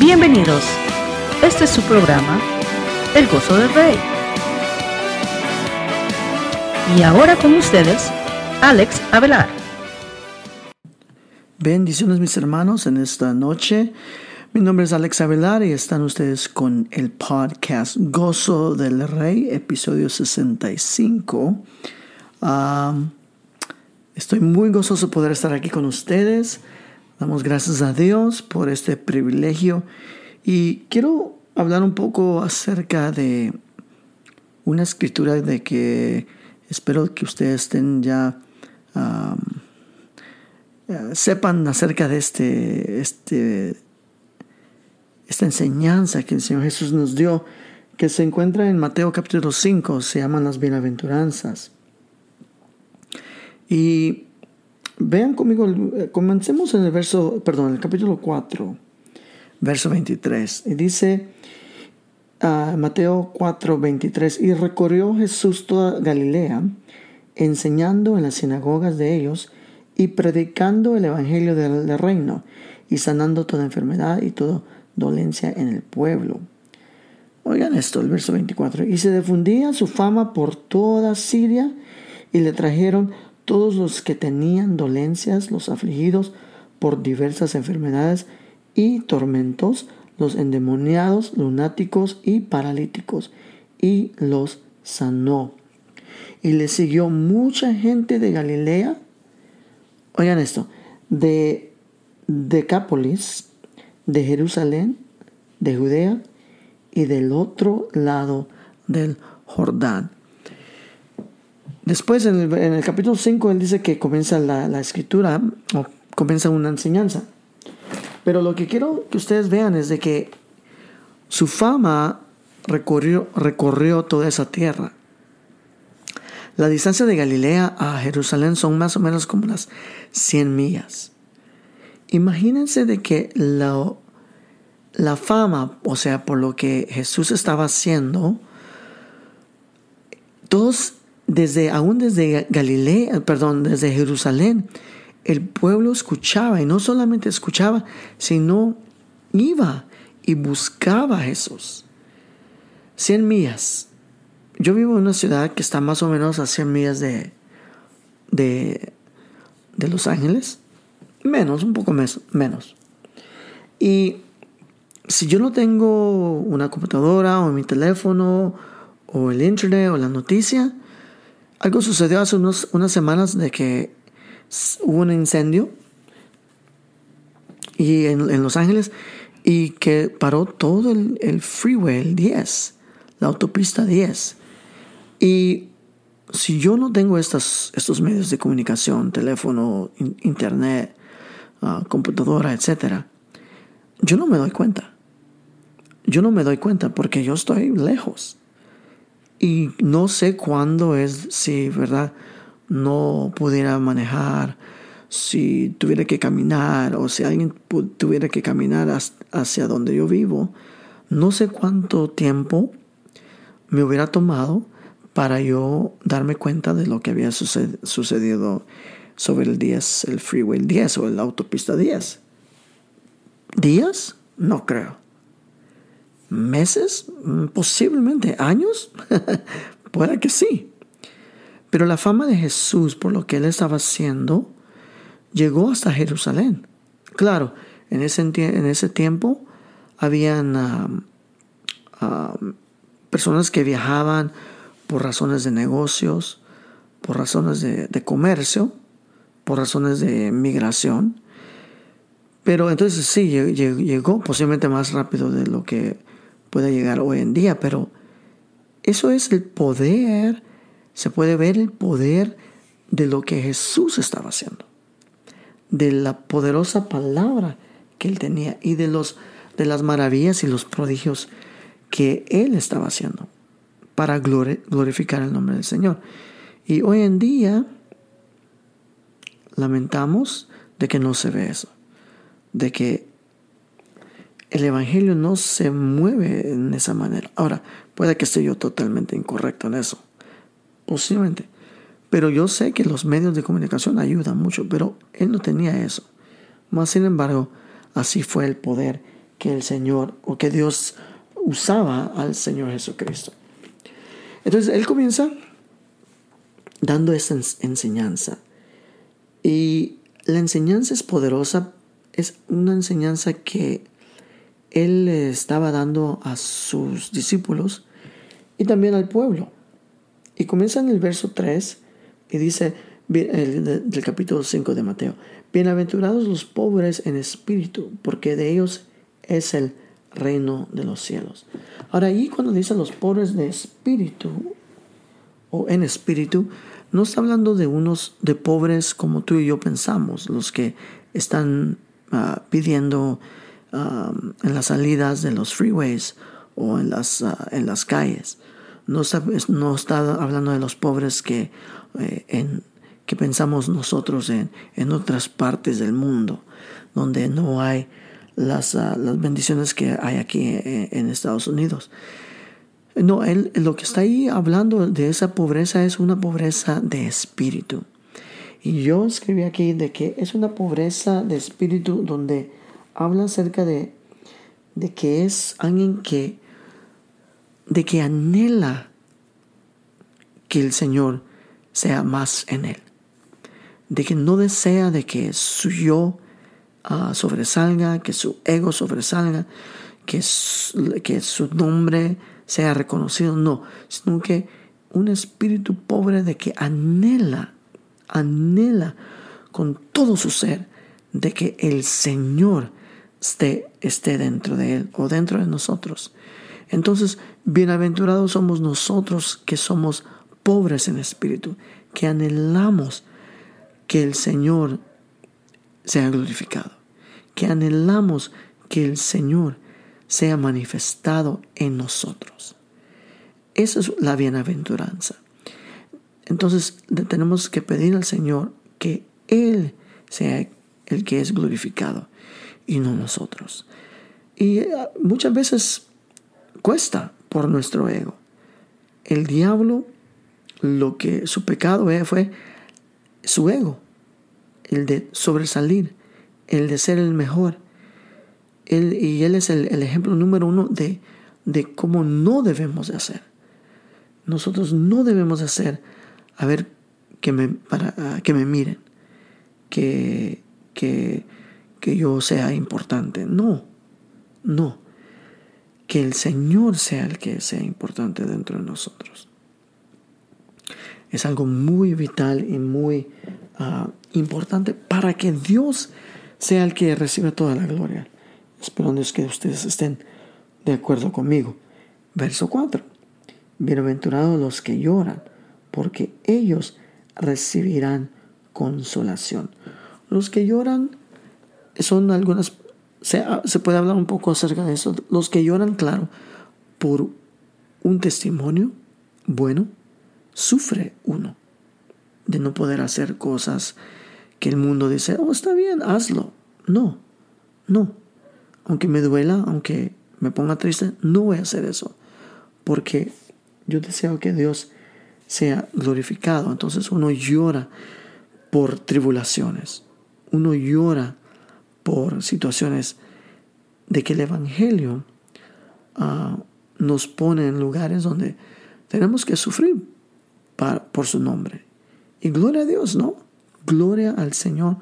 Bienvenidos. Este es su programa, El Gozo del Rey. Y ahora con ustedes, Alex Avelar. Bendiciones mis hermanos en esta noche. Mi nombre es Alex Avelar y están ustedes con el podcast Gozo del Rey, episodio 65. estoy muy gozoso de poder estar aquí con ustedes. Damos gracias a Dios por este privilegio y quiero hablar un poco acerca de una escritura de que espero que ustedes estén ya sepan acerca de este, este, esta enseñanza que el Señor Jesús nos dio, que se encuentra en Mateo capítulo 5, se llaman las bienaventuranzas. Y Vean conmigo, eh, comencemos en el verso, perdón, el capítulo 4, verso 23. Y dice uh, Mateo 4, 23, y recorrió Jesús toda Galilea, enseñando en las sinagogas de ellos y predicando el evangelio del, del reino y sanando toda enfermedad y toda dolencia en el pueblo. Oigan esto, el verso 24. Y se difundía su fama por toda Siria y le trajeron todos los que tenían dolencias, los afligidos por diversas enfermedades y tormentos, los endemoniados, lunáticos y paralíticos, y los sanó. Y le siguió mucha gente de Galilea, oigan esto, de Decápolis, de Jerusalén, de Judea y del otro lado del Jordán. Después, en el, capítulo 5, él dice que comienza la, escritura o comienza una enseñanza. Pero lo que quiero que ustedes vean es de que su fama recorrió, recorrió toda esa tierra. La distancia de Galilea a Jerusalén son más o menos como las 100 millas. Imagínense de que la, la fama, o sea, por lo que Jesús estaba haciendo, todos desde, aún desde Galilea, perdón, desde Jerusalén, el pueblo escuchaba y no solamente escuchaba, sino iba y buscaba a Jesús. 100 millas. Yo vivo en una ciudad que está más o menos a 100 millas de, de, de Los Ángeles. Menos, un poco menos. Y si yo no tengo una computadora o mi teléfono o el internet o la noticia, algo sucedió hace unas semanas de que hubo un incendio y en, Los Ángeles y que paró todo el, freeway, el 10, la autopista 10. Y si yo no tengo estos medios de comunicación, teléfono, internet, ah, computadora, etc., yo no me doy cuenta. Yo no me doy cuenta porque yo estoy lejos. Y no sé cuándo es, si, ¿verdad? No pudiera manejar, si tuviera que caminar o si alguien tuviera que caminar hacia donde yo vivo, no sé cuánto tiempo me hubiera tomado para yo darme cuenta de lo que había sucedido sobre el 10, el freeway 10 o la autopista 10. ¿Días? No creo meses, mm, posiblemente años, puede que sí. Pero la fama de Jesús por lo que él estaba haciendo llegó hasta Jerusalén. Claro, en ese, en ese tiempo habían personas que viajaban por razones de negocios, por razones de, de comercio, por razones de migración. Pero entonces sí, llegó posiblemente más rápido de lo que puede llegar hoy en día, pero eso es el poder, se puede ver el poder de lo que Jesús estaba haciendo, de la poderosa palabra que él tenía y de, los, de las maravillas y los prodigios que él estaba haciendo para glorificar el nombre del Señor. Y hoy en día lamentamos de que no se ve eso, de que el Evangelio no se mueve en esa manera. Ahora, puede que esté yo totalmente incorrecto en eso, posiblemente. Pero yo sé que los medios de comunicación ayudan mucho, pero él no tenía eso. Más sin embargo, así fue el poder que el Señor o que Dios usaba al Señor Jesucristo. Entonces él comienza dando esta enseñanza. Y la enseñanza es poderosa, es una enseñanza que él estaba dando a sus discípulos y también al pueblo. Y comienza en el verso 3 y dice, del capítulo 5 de Mateo, bienaventurados los pobres en espíritu, porque de ellos es el reino de los cielos. Ahora ahí cuando dice los pobres de espíritu o en espíritu, no está hablando de unos de pobres como tú y yo pensamos, los que están ah, pidiendo ah, en las salidas de los freeways o en las, ah, en las calles. No está, no está hablando de los pobres que, eh, en, que pensamos nosotros en, en otras partes del mundo, donde no hay las, las bendiciones que hay aquí eh, en Estados Unidos. No, él lo que está ahí hablando de esa pobreza es una pobreza de espíritu. Y yo escribí aquí de que es una pobreza de espíritu donde habla acerca de, de que es alguien que, de que anhela que el Señor sea más en él. De que no desea de que su yo ah, sobresalga, que su ego sobresalga, que, que su nombre sea reconocido, no, sino que un espíritu pobre de que anhela, anhela con todo su ser de que el Señor esté, esté dentro de él o dentro de nosotros. Entonces, bienaventurados somos nosotros que somos pobres en espíritu, que anhelamos que el Señor sea glorificado, que anhelamos que el Señor sea manifestado en nosotros. Esa es la bienaventuranza. Entonces tenemos que pedir al Señor que Él sea el que es glorificado y no nosotros. Y eh, muchas veces cuesta por nuestro ego. El diablo, lo que su pecado fue su ego, el de sobresalir, el de ser el mejor, y Él es el, ejemplo número uno de, de, cómo no debemos de hacer. Nosotros no debemos de hacer, a ver, que me, para, ah, que me miren, que, que, que yo sea importante. No, no. Que el Señor sea el que sea importante dentro de nosotros. Es algo muy vital y muy ah, importante para que Dios sea el que reciba toda la gloria. Esperando que ustedes estén de acuerdo conmigo. Verso 4. Bienaventurados los que lloran, porque ellos recibirán consolación. Los que lloran son algunas, se, se, puede hablar un poco acerca de eso. Los que lloran, claro, por un testimonio bueno, sufre uno de no poder hacer cosas que el mundo dice, oh, está bien, hazlo. No, no aunque me duela, aunque me ponga triste, no voy a hacer eso. Porque yo deseo que Dios sea glorificado. Entonces uno llora por tribulaciones. Uno llora por situaciones de que el Evangelio ah, nos pone en lugares donde tenemos que sufrir por su nombre. Y gloria a Dios, ¿no? Gloria al Señor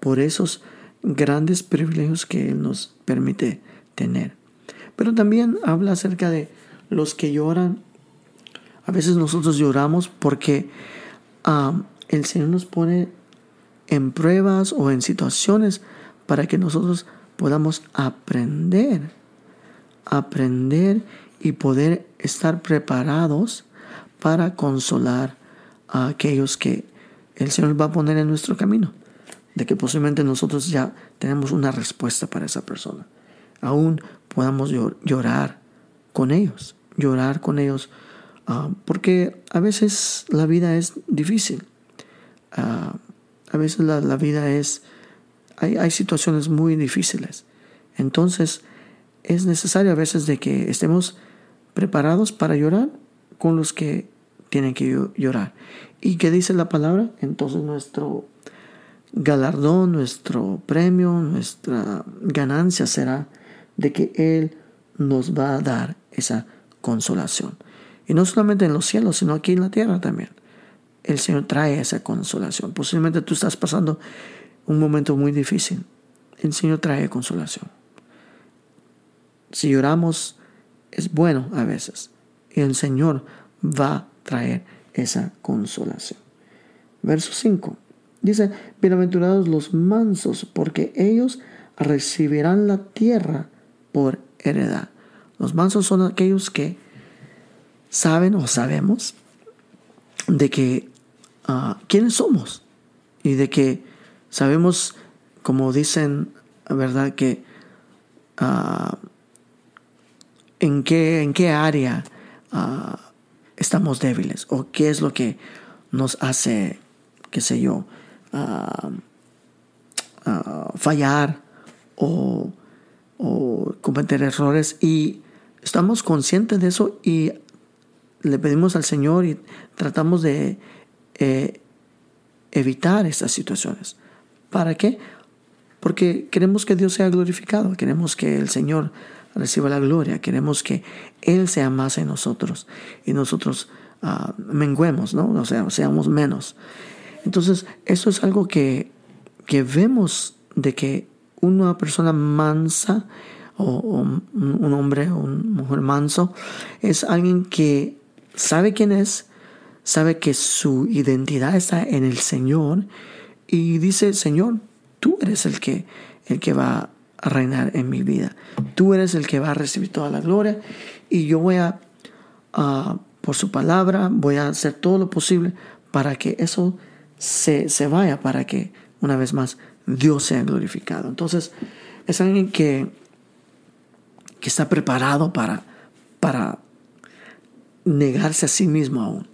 por esos grandes privilegios que Él nos permite tener. Pero también habla acerca de los que lloran. A veces nosotros lloramos porque el Señor nos pone en pruebas o en situaciones para que nosotros podamos aprender, aprender y poder estar preparados para consolar a aquellos que el Señor va a poner en nuestro camino de que posiblemente nosotros ya tenemos una respuesta para esa persona. Aún podamos llorar con ellos, llorar con ellos, ah, porque a veces la vida es difícil. Ah, a veces la, vida es, hay, hay, situaciones muy difíciles. Entonces es necesario a veces de que estemos preparados para llorar con los que tienen que llorar. ¿Y qué dice la palabra? Entonces nuestro galardón, nuestro premio, nuestra ganancia será de que Él nos va a dar esa consolación. Y no solamente en los cielos, sino aquí en la tierra también. El Señor trae esa consolación. Posiblemente tú estás pasando un momento muy difícil. El Señor trae consolación. Si lloramos, es bueno a veces. Y el Señor va a traer esa consolación. Verso 5. Dice, bienaventurados los mansos, porque ellos recibirán la tierra por heredad. Los mansos son aquellos que saben o sabemos de que uh, quiénes somos y de que sabemos, como dicen, ¿verdad? Que uh, en, qué, en qué área uh, estamos débiles o qué es lo que nos hace, qué sé yo, fallar o, o cometer errores y estamos conscientes de eso y le pedimos al Señor y tratamos de eh, evitar estas situaciones. ¿Para qué? Porque queremos que Dios sea glorificado, queremos que el Señor reciba la gloria, queremos que Él sea más en nosotros y nosotros uh, menguemos, ¿no? O sea, seamos menos. Entonces, eso es algo que, que vemos de que una persona mansa o, o un hombre o una mujer manso es alguien que sabe quién es, sabe que su identidad está en el Señor y dice, Señor, tú eres el que, el que va a reinar en mi vida. Tú eres el que va a recibir toda la gloria y yo voy a, por su palabra, voy a hacer todo lo posible para que eso se, se vaya, para que una vez más Dios sea glorificado. Entonces, es alguien que, que está preparado para, para negarse a sí mismo aún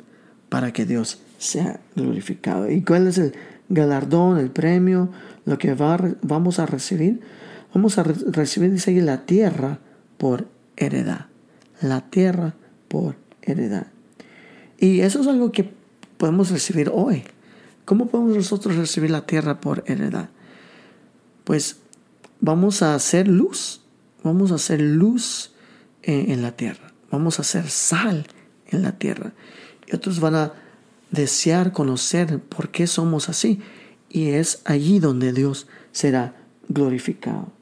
para que Dios sea glorificado. ¿Y cuál es el galardón, el premio, lo que vamos a recibir? Vamos a recibir, dice ahí, la tierra por heredad. La tierra por heredad. Y eso es algo que podemos recibir hoy. ¿Cómo podemos nosotros recibir la tierra por heredad? Pues vamos a hacer luz. Vamos a hacer luz en, en la tierra. Vamos a hacer sal en la tierra. Y otros van a desear conocer por qué somos así. Y es allí donde Dios será glorificado.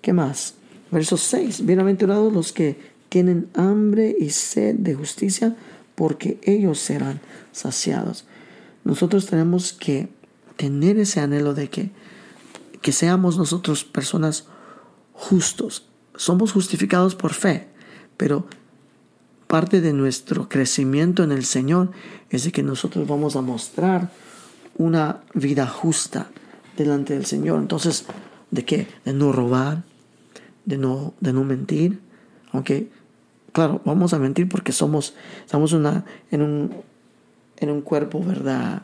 ¿Qué más? Verso 6. Bienaventurados los que tienen hambre y sed de justicia, porque ellos serán saciados. Nosotros tenemos que tener ese anhelo de que, que seamos nosotros personas justos. Somos justificados por fe, pero parte de nuestro crecimiento en el Señor es de que nosotros vamos a mostrar una vida justa delante del Señor. Entonces, ¿de qué? De no robar, de no, de no mentir. Aunque, claro, vamos a mentir porque somos, estamos una, en, un, en un cuerpo, ¿verdad?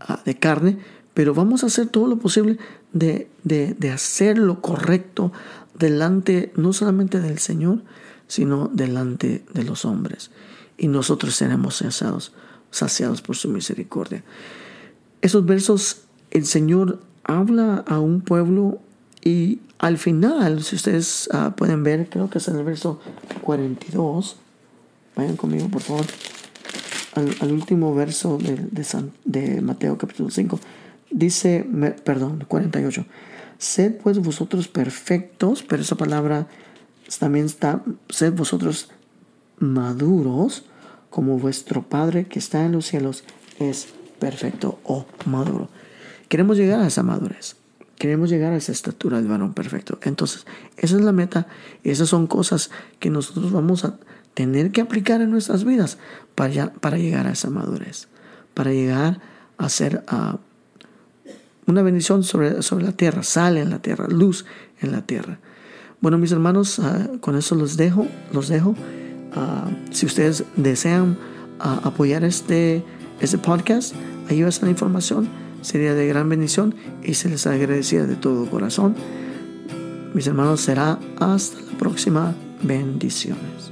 Ah, de carne, pero vamos a hacer todo lo posible de, de, de hacer lo correcto delante no solamente del Señor, sino delante de los hombres. Y nosotros seremos saciados, saciados por su misericordia. Esos versos, el Señor habla a un pueblo y al final, si ustedes ah, pueden ver, creo que es en el verso 42, vayan conmigo por favor, al, último verso de, de, Mateo capítulo 5, dice, perdón, 48, sed pues vosotros perfectos, pero esa palabra también está, sed vosotros maduros como vuestro Padre que está en los cielos es perfecto o maduro. Queremos llegar a esa madurez. Queremos llegar a esa estatura del varón perfecto. Entonces, esa es la meta esas son cosas que nosotros vamos a tener que aplicar en nuestras vidas para, para llegar a esa madurez, para llegar a ser una bendición sobre, sobre la tierra, sal en la tierra, luz en la tierra. Bueno, mis hermanos, ah, con eso los dejo. Los dejo. Ah, si ustedes desean ah, apoyar este, este podcast, ahí va a la información. Sería de gran bendición y se les agradecía de todo corazón. Mis hermanos, será hasta la próxima. Bendiciones.